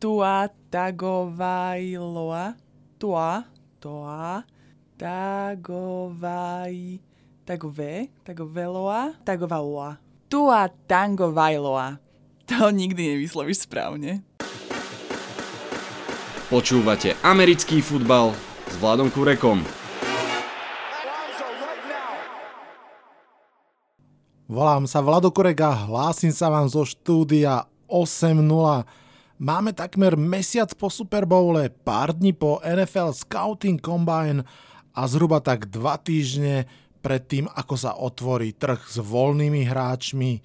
Tua Tagovailoa. Tua, Tua Tagovai... Tagove, Tagoveloa, Tagovaloa. Tua Tangovailoa. To nikdy nevyslovíš správne. Počúvate americký futbal s Vladom Kurekom. Volám sa Vlado Kurek a hlásim sa vám zo štúdia 8.0. Máme takmer mesiac po Super Bowle, pár dní po NFL Scouting Combine a zhruba tak dva týždne pred tým, ako sa otvorí trh s voľnými hráčmi.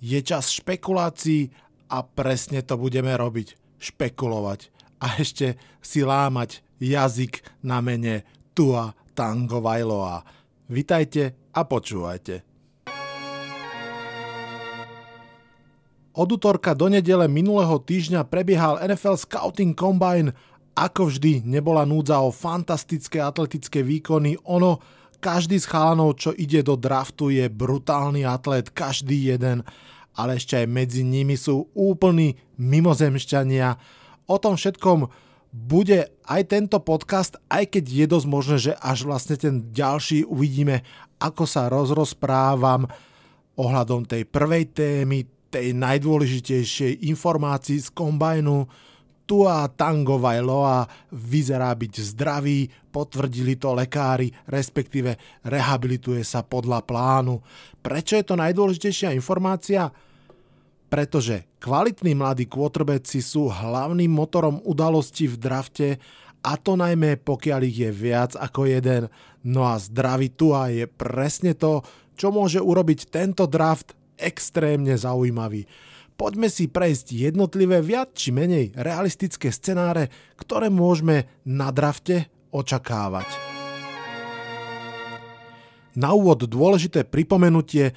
Je čas špekulácií a presne to budeme robiť. Špekulovať. A ešte si lámať jazyk na mene Tua Tango Vailoa. Vitajte a počúvajte. Od útorka do nedele minulého týždňa prebiehal NFL Scouting Combine. Ako vždy, nebola núdza o fantastické atletické výkony. Ono, každý z chalanov, čo ide do draftu, je brutálny atlet, každý jeden. Ale ešte aj medzi nimi sú úplní mimozemšťania. O tom všetkom bude aj tento podcast, aj keď je dosť možné, že až vlastne ten ďalší uvidíme, ako sa rozrozprávam ohľadom tej prvej témy, tej najdôležitejšej informácii z kombajnu. Tua Tango Vailoa vyzerá byť zdravý, potvrdili to lekári, respektíve rehabilituje sa podľa plánu. Prečo je to najdôležitejšia informácia? Pretože kvalitní mladí quarterbacki sú hlavným motorom udalosti v drafte a to najmä pokiaľ ich je viac ako jeden. No a zdravý Tua je presne to, čo môže urobiť tento draft extrémne zaujímavý. Poďme si prejsť jednotlivé viac či menej realistické scenáre, ktoré môžeme na drafte očakávať. Na úvod dôležité pripomenutie,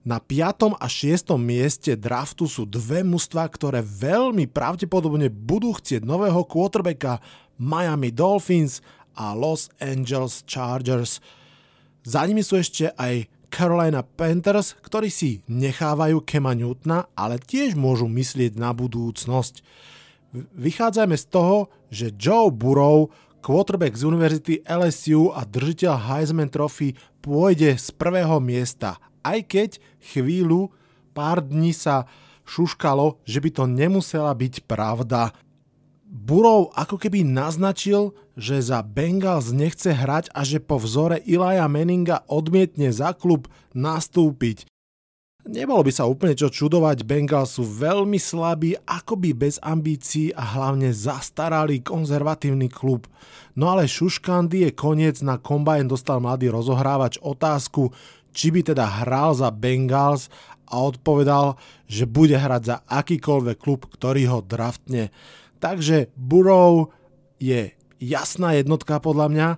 na 5. a 6. mieste draftu sú dve mužstva, ktoré veľmi pravdepodobne budú chcieť nového quarterbacka Miami Dolphins a Los Angeles Chargers. Za nimi sú ešte aj Carolina Panthers, ktorí si nechávajú Kema Newtona, ale tiež môžu myslieť na budúcnosť. Vychádzajme z toho, že Joe Burrow, quarterback z univerzity LSU a držiteľ Heisman Trophy, pôjde z prvého miesta, aj keď chvíľu, pár dní sa šuškalo, že by to nemusela byť pravda. Burov ako keby naznačil, že za Bengals nechce hrať a že po vzore Ilaja Meninga odmietne za klub nastúpiť. Nebolo by sa úplne čo čudovať, Bengals sú veľmi slabí, akoby bez ambícií a hlavne zastaralý konzervatívny klub. No ale Šuškandy je koniec, na kombajn dostal mladý rozohrávač otázku, či by teda hral za Bengals a odpovedal, že bude hrať za akýkoľvek klub, ktorý ho draftne. Takže Burrow je jasná jednotka podľa mňa.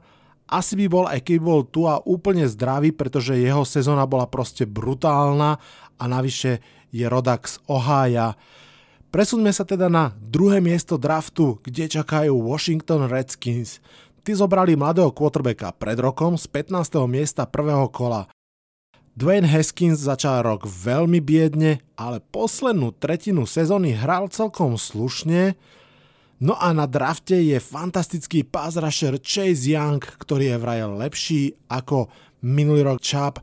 Asi by bol, aj keby bol tu a úplne zdravý, pretože jeho sezóna bola proste brutálna a navyše je rodak z Ohája. Presuňme sa teda na druhé miesto draftu, kde čakajú Washington Redskins. Tí zobrali mladého quarterbacka pred rokom z 15. miesta prvého kola. Dwayne Haskins začal rok veľmi biedne, ale poslednú tretinu sezóny hral celkom slušne, No a na drafte je fantastický pass rusher Chase Young, ktorý je vraj lepší ako minulý rok Chubb,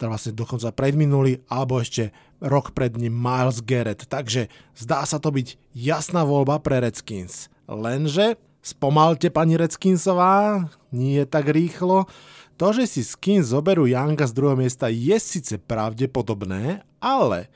teda vlastne dokonca predminulý, alebo ešte rok pred ním Miles Garrett. Takže zdá sa to byť jasná voľba pre Redskins. Lenže, spomalte pani Redskinsová, nie tak rýchlo, to, že si Skins zoberú Younga z druhého miesta je síce pravdepodobné, ale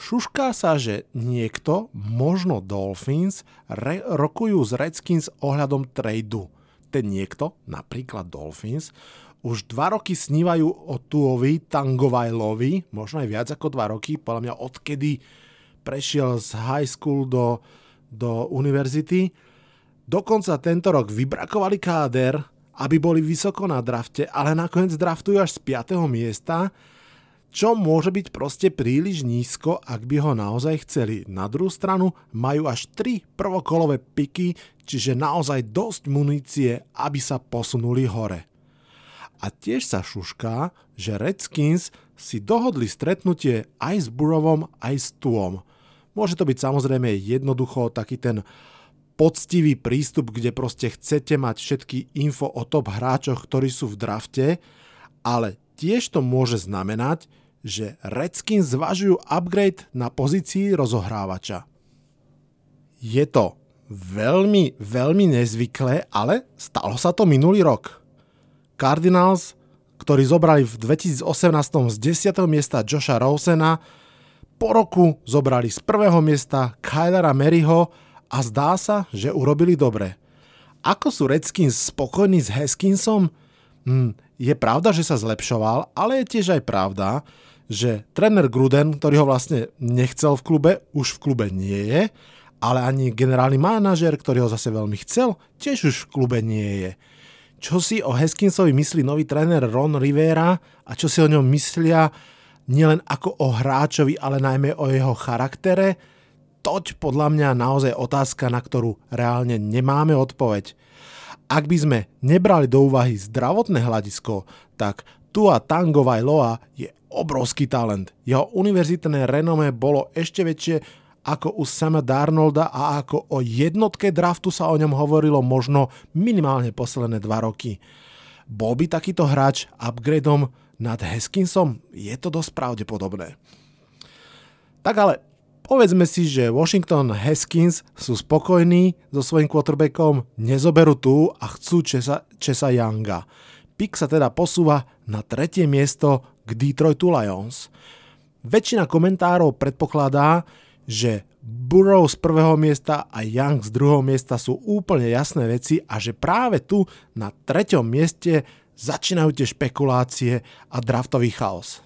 Šušká sa, že niekto, možno Dolphins, re- rokujú z Redskins ohľadom tradu. Ten niekto, napríklad Dolphins, už dva roky snívajú o Tuovi Tangovajlovi, možno aj viac ako dva roky, podľa mňa odkedy prešiel z high school do, do univerzity. Dokonca tento rok vybrakovali káder, aby boli vysoko na drafte, ale nakoniec draftujú až z 5. miesta čo môže byť proste príliš nízko, ak by ho naozaj chceli. Na druhú stranu majú až 3 prvokolové piky, čiže naozaj dosť munície, aby sa posunuli hore. A tiež sa šušká, že Redskins si dohodli stretnutie aj s Burovom, aj s Tuom. Môže to byť samozrejme jednoducho taký ten poctivý prístup, kde proste chcete mať všetky info o top hráčoch, ktorí sú v drafte, ale tiež to môže znamenať, že Redskins zvažujú upgrade na pozícii rozohrávača. Je to veľmi, veľmi nezvyklé, ale stalo sa to minulý rok. Cardinals, ktorí zobrali v 2018 z 10. miesta Josha Rosena, po roku zobrali z prvého miesta Kylera Maryho a zdá sa, že urobili dobre. Ako sú Redskins spokojní s Haskinsom? Hm, je pravda, že sa zlepšoval, ale je tiež aj pravda, že tréner Gruden, ktorý ho vlastne nechcel v klube, už v klube nie je, ale ani generálny manažer, ktorý ho zase veľmi chcel, tiež už v klube nie je. Čo si o Haskinsovi myslí nový tréner Ron Rivera a čo si o ňom myslia nielen ako o hráčovi, ale najmä o jeho charaktere, toť podľa mňa naozaj otázka, na ktorú reálne nemáme odpoveď. Ak by sme nebrali do úvahy zdravotné hľadisko, tak Tua Tango Vailoa je obrovský talent. Jeho univerzitné renome bolo ešte väčšie ako u Sama Darnolda a ako o jednotke draftu sa o ňom hovorilo možno minimálne posledné dva roky. Bol by takýto hráč upgradeom nad Haskinsom? Je to dosť pravdepodobné. Tak ale povedzme si, že Washington Haskins sú spokojní so svojím quarterbackom, nezoberú tu a chcú Česa, Česa Younga. Pick sa teda posúva na tretie miesto k Detroitu Lions. Väčšina komentárov predpokladá, že Burrow z prvého miesta a Young z druhého miesta sú úplne jasné veci a že práve tu na treťom mieste začínajú tie špekulácie a draftový chaos.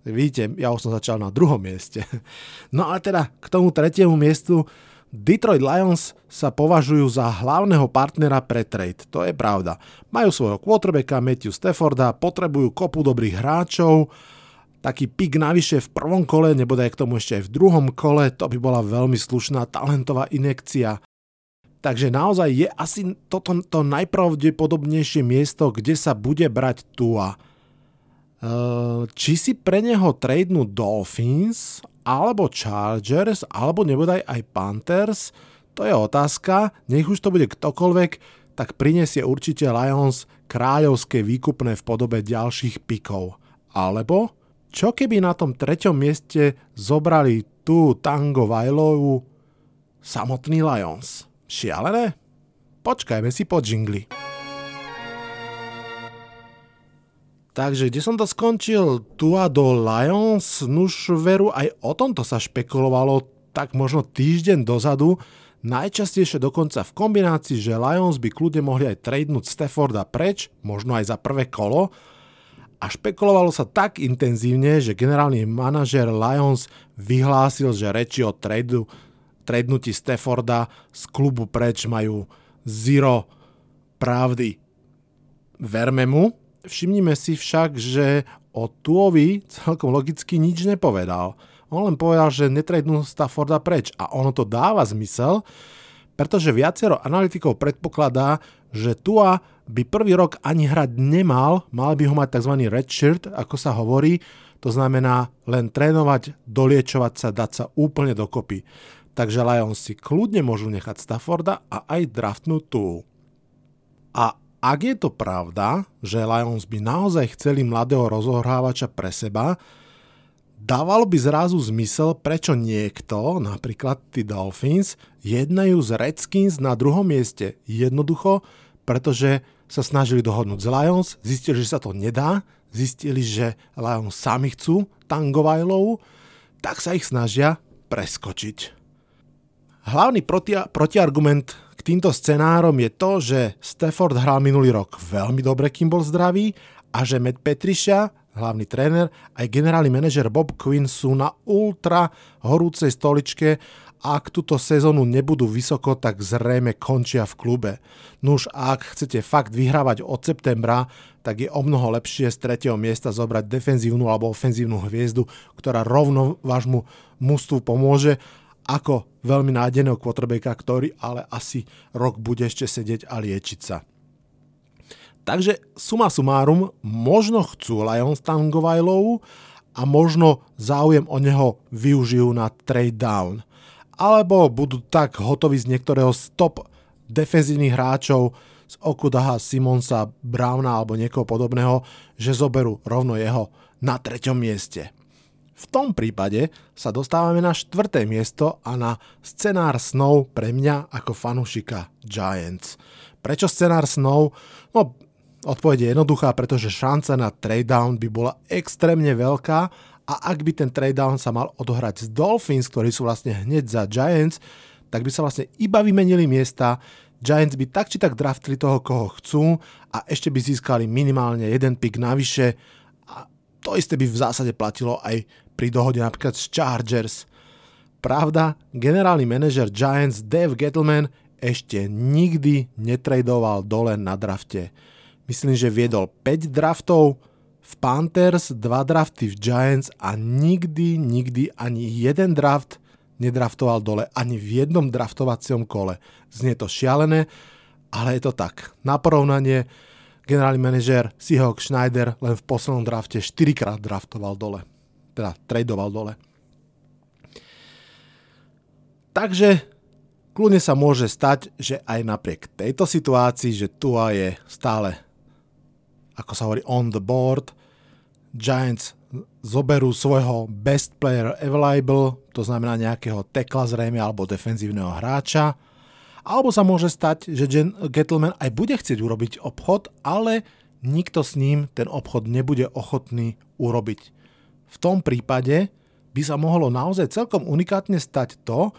Vidíte, ja už som začal na druhom mieste. No ale teda k tomu tretiemu miestu Detroit Lions sa považujú za hlavného partnera pre trade. To je pravda. Majú svojho quarterbacka Matthew Stafforda, potrebujú kopu dobrých hráčov, taký pik navyše v prvom kole, nebodaj k tomu ešte aj v druhom kole, to by bola veľmi slušná talentová inekcia. Takže naozaj je asi toto to najpravdepodobnejšie miesto, kde sa bude brať Tua. Uh, či si pre neho tradenú Dolphins, alebo Chargers, alebo nebodaj aj Panthers, to je otázka, nech už to bude ktokoľvek, tak prinesie určite Lions kráľovské výkupné v podobe ďalších pikov. Alebo, čo keby na tom treťom mieste zobrali tú Tango Vailovu samotný Lions? Šialené? Počkajme si po džingli. Takže kde som to skončil? Tua do Lions? Nuž veru, aj o tomto sa špekulovalo tak možno týždeň dozadu, najčastejšie dokonca v kombinácii, že Lions by kľudne mohli aj tradenúť Stafforda preč, možno aj za prvé kolo, a špekulovalo sa tak intenzívne, že generálny manažer Lions vyhlásil, že reči o tradu trednutí Stafforda z klubu preč majú zero pravdy. Verme mu, všimnime si však, že o Tuovi celkom logicky nič nepovedal. On len povedal, že netrednú Stafforda preč a ono to dáva zmysel, pretože viacero analytikov predpokladá, že Tua by prvý rok ani hrať nemal, mal by ho mať tzv. redshirt, ako sa hovorí, to znamená len trénovať, doliečovať sa, dať sa úplne dokopy takže Lions si kľudne môžu nechať Stafforda a aj draftnúť tu. A ak je to pravda, že Lions by naozaj chceli mladého rozohrávača pre seba, dávalo by zrazu zmysel, prečo niekto, napríklad tí Dolphins, jednajú z Redskins na druhom mieste. Jednoducho, pretože sa snažili dohodnúť z Lions, zistili, že sa to nedá, zistili, že Lions sami chcú Tangovajlovu, tak sa ich snažia preskočiť. Hlavný proti, protiargument k týmto scenárom je to, že Stafford hral minulý rok veľmi dobre, kým bol zdravý a že Matt Petriša, hlavný tréner, aj generálny manažer Bob Quinn sú na ultra horúcej stoličke a ak túto sezónu nebudú vysoko, tak zrejme končia v klube. Nuž ak chcete fakt vyhrávať od septembra, tak je o mnoho lepšie z tretieho miesta zobrať defenzívnu alebo ofenzívnu hviezdu, ktorá rovno vášmu mústvu pomôže ako veľmi nádeného quarterbacka, ktorý ale asi rok bude ešte sedieť a liečiť sa. Takže suma sumárum, možno chcú Lions Tangovajlovu a možno záujem o neho využijú na trade down. alebo budú tak hotoví z niektorého z top defenzívnych hráčov z Okudaha, Simonsa, Browna alebo niekoho podobného, že zoberú rovno jeho na treťom mieste. V tom prípade sa dostávame na štvrté miesto a na scenár snov pre mňa ako fanúšika Giants. Prečo scenár snov? No, odpoveď je jednoduchá, pretože šanca na trade down by bola extrémne veľká a ak by ten trade down sa mal odohrať z Dolphins, ktorí sú vlastne hneď za Giants, tak by sa vlastne iba vymenili miesta, Giants by tak či tak draftili toho, koho chcú a ešte by získali minimálne jeden pick navyše a to isté by v zásade platilo aj pri dohode napríklad s Chargers. Pravda, generálny manažer Giants Dave Gettleman ešte nikdy netradoval dole na drafte. Myslím, že viedol 5 draftov v Panthers, 2 drafty v Giants a nikdy, nikdy ani jeden draft nedraftoval dole ani v jednom draftovacom kole. Znie to šialené, ale je to tak. Na porovnanie, generálny manažér Seahawk Schneider len v poslednom drafte 4 krát draftoval dole teda tradoval dole. Takže kľudne sa môže stať, že aj napriek tejto situácii, že Tua je stále, ako sa hovorí, on the board, Giants zoberú svojho best player available, to znamená nejakého tekla zrejme alebo defenzívneho hráča, alebo sa môže stať, že Jen Gettleman aj bude chcieť urobiť obchod, ale nikto s ním ten obchod nebude ochotný urobiť. V tom prípade by sa mohlo naozaj celkom unikátne stať to,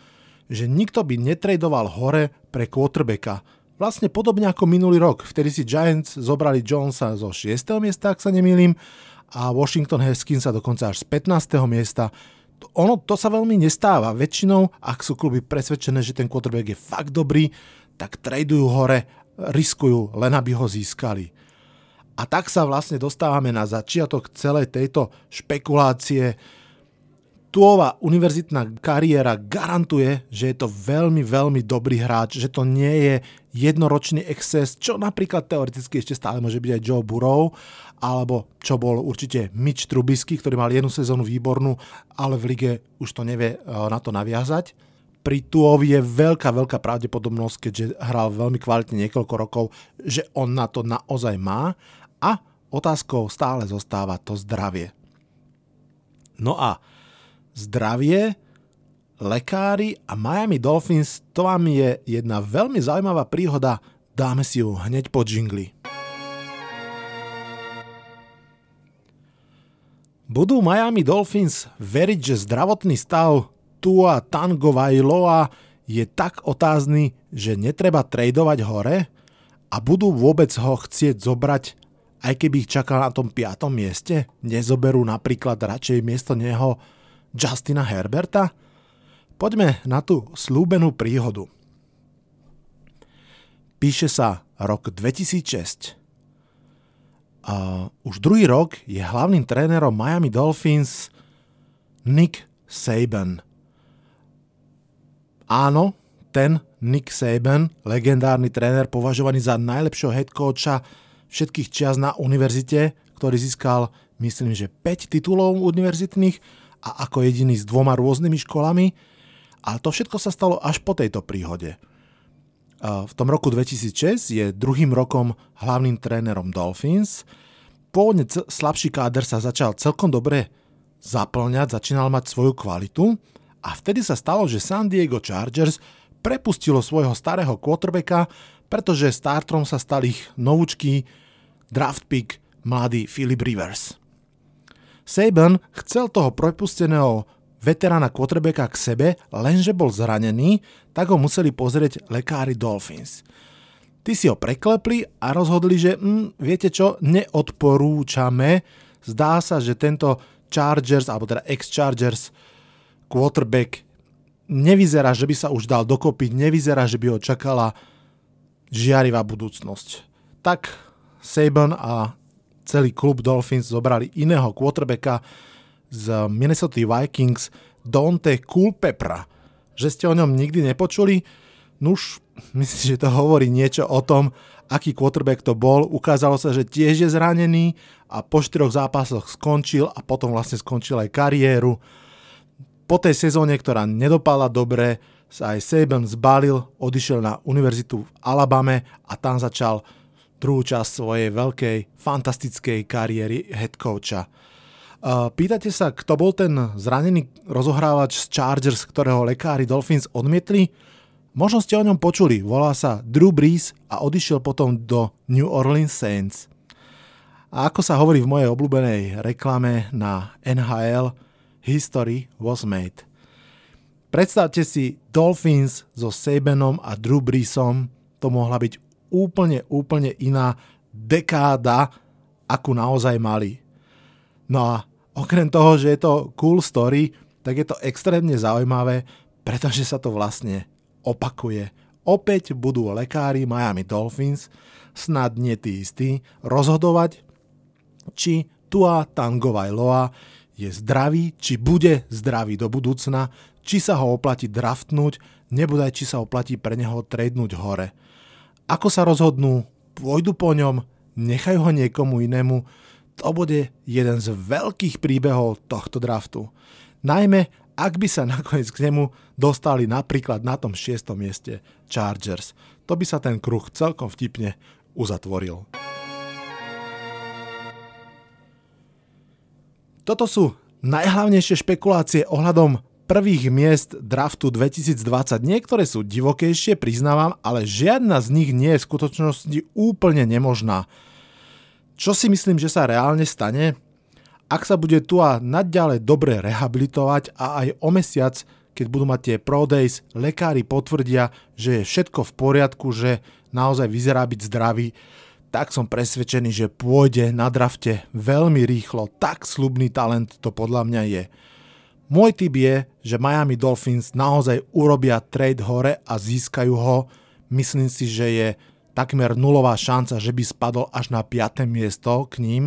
že nikto by netradoval hore pre quarterbacka. Vlastne podobne ako minulý rok, vtedy si Giants zobrali Jonesa zo 6. miesta, ak sa nemýlim, a Washington Haskins sa dokonca až z 15. miesta. Ono to sa veľmi nestáva. Väčšinou, ak sú kluby presvedčené, že ten quarterback je fakt dobrý, tak tradujú hore, riskujú, len aby ho získali. A tak sa vlastne dostávame na začiatok celej tejto špekulácie. Tuová univerzitná kariéra garantuje, že je to veľmi, veľmi dobrý hráč, že to nie je jednoročný exces, čo napríklad teoreticky ešte stále môže byť aj Joe Burrow, alebo čo bol určite Mitch Trubisky, ktorý mal jednu sezónu výbornú, ale v lige už to nevie eh, na to naviazať. Pri Tuovi je veľká, veľká pravdepodobnosť, keďže hral veľmi kvalitne niekoľko rokov, že on na to naozaj má a otázkou stále zostáva to zdravie. No a zdravie, lekári a Miami Dolphins, to vám je jedna veľmi zaujímavá príhoda, dáme si ju hneď po džingli. Budú Miami Dolphins veriť, že zdravotný stav Tua Tango Vailoa je tak otázny, že netreba tradovať hore? A budú vôbec ho chcieť zobrať aj keby ich čakal na tom piatom mieste, nezoberú napríklad radšej miesto neho Justina Herberta? Poďme na tú slúbenú príhodu. Píše sa rok 2006. A už druhý rok je hlavným trénerom Miami Dolphins Nick Saban. Áno, ten Nick Saban, legendárny tréner považovaný za najlepšieho head coacha všetkých čias na univerzite, ktorý získal, myslím, že 5 titulov univerzitných a ako jediný s dvoma rôznymi školami. A to všetko sa stalo až po tejto príhode. V tom roku 2006 je druhým rokom hlavným trénerom Dolphins. Pôvodne slabší káder sa začal celkom dobre zaplňať, začínal mať svoju kvalitu a vtedy sa stalo, že San Diego Chargers prepustilo svojho starého quarterbacka, pretože startrom sa stal ich novúčky draft pick mladý Philip Rivers. Saban chcel toho prepusteného veterána quarterbacka k sebe, lenže bol zranený, tak ho museli pozrieť lekári Dolphins. Ty si ho preklepli a rozhodli, že hm, viete čo, neodporúčame. Zdá sa, že tento Chargers, alebo teda ex-Chargers quarterback nevyzerá, že by sa už dal dokopy, nevyzerá, že by ho čakala žiarivá budúcnosť. Tak Saban a celý klub Dolphins zobrali iného quarterbacka z Minnesota Vikings, Dante Culpepra. Že ste o ňom nikdy nepočuli? Nuž, myslím, že to hovorí niečo o tom, aký quarterback to bol. Ukázalo sa, že tiež je zranený a po štyroch zápasoch skončil a potom vlastne skončil aj kariéru. Po tej sezóne, ktorá nedopala dobre, sa aj Saban zbalil, odišiel na univerzitu v Alabame a tam začal druhú časť svojej veľkej, fantastickej kariéry head coacha. Pýtate sa, kto bol ten zranený rozohrávač z Chargers, ktorého lekári Dolphins odmietli? Možno ste o ňom počuli, volá sa Drew Brees a odišiel potom do New Orleans Saints. A ako sa hovorí v mojej obľúbenej reklame na NHL, history was made. Predstavte si Dolphins so Sabanom a Drew Breesom, to mohla byť úplne, úplne iná dekáda, akú naozaj mali. No a okrem toho, že je to cool story, tak je to extrémne zaujímavé, pretože sa to vlastne opakuje. Opäť budú lekári Miami Dolphins, snad nie tí istí, rozhodovať, či Tua Tangovailoa je zdravý, či bude zdravý do budúcna, či sa ho oplatí draftnúť, nebude či sa oplatí pre neho tradnúť hore. Ako sa rozhodnú, pôjdu po ňom, nechajú ho niekomu inému, to bude jeden z veľkých príbehov tohto draftu. Najmä, ak by sa nakoniec k nemu dostali napríklad na tom šiestom mieste Chargers. To by sa ten kruh celkom vtipne uzatvoril. Toto sú najhlavnejšie špekulácie ohľadom prvých miest draftu 2020. Niektoré sú divokejšie, priznávam, ale žiadna z nich nie je v skutočnosti úplne nemožná. Čo si myslím, že sa reálne stane? Ak sa bude tu a naďalej dobre rehabilitovať a aj o mesiac, keď budú mať tie Pro Days, lekári potvrdia, že je všetko v poriadku, že naozaj vyzerá byť zdravý, tak som presvedčený, že pôjde na drafte veľmi rýchlo. Tak slubný talent to podľa mňa je. Môj tip je, že Miami Dolphins naozaj urobia trade hore a získajú ho. Myslím si, že je takmer nulová šanca, že by spadol až na 5. miesto k ním.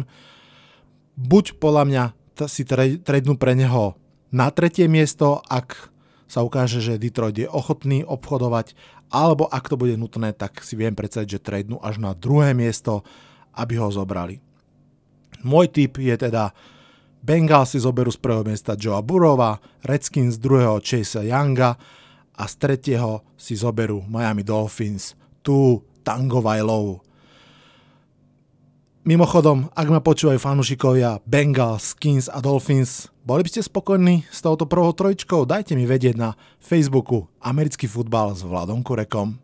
Buď podľa mňa si tradenú pre neho na tretie miesto, ak sa ukáže, že Detroit je ochotný obchodovať, alebo ak to bude nutné, tak si viem predstaviť, že tradenú až na druhé miesto, aby ho zobrali. Môj tip je teda Bengals si zoberú z prvého miesta Joea Burova, Redskins z druhého Chase Younga a z tretieho si zoberú Miami Dolphins tu Tango Vailovu. Mimochodom, ak ma počúvajú fanúšikovia Bengals, Skins a Dolphins, boli by ste spokojní s touto prvou trojičkou? Dajte mi vedieť na Facebooku Americký futbal s Vladom Kurekom.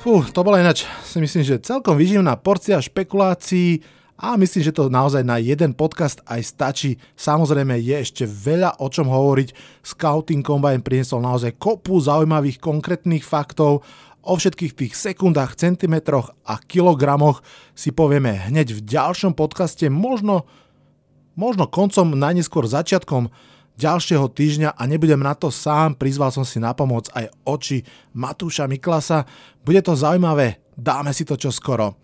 Fú, to bola ináč, si myslím, že celkom vyživná porcia špekulácií, a myslím, že to naozaj na jeden podcast aj stačí. Samozrejme je ešte veľa o čom hovoriť. Scouting Combine priniesol naozaj kopu zaujímavých konkrétnych faktov. O všetkých tých sekundách, centimetroch a kilogramoch si povieme hneď v ďalšom podcaste, možno, možno koncom, najneskôr začiatkom ďalšieho týždňa a nebudem na to sám, prizval som si na pomoc aj oči Matúša Miklasa. Bude to zaujímavé, dáme si to čoskoro.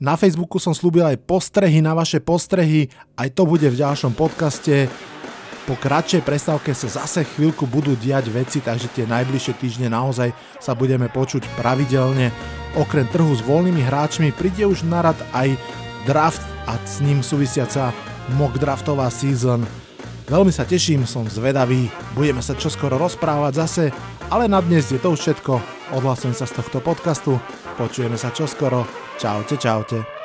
Na Facebooku som slúbil aj postrehy na vaše postrehy, aj to bude v ďalšom podcaste. Po kratšej prestávke sa zase chvíľku budú diať veci, takže tie najbližšie týždne naozaj sa budeme počuť pravidelne. Okrem trhu s voľnými hráčmi príde už na rad aj draft a s ním súvisiaca mock draftová season. Veľmi sa teším, som zvedavý, budeme sa čoskoro rozprávať zase, ale na dnes je to všetko. Odhlasujem sa z tohto podcastu, počujeme sa čoskoro. Čaute, čaute.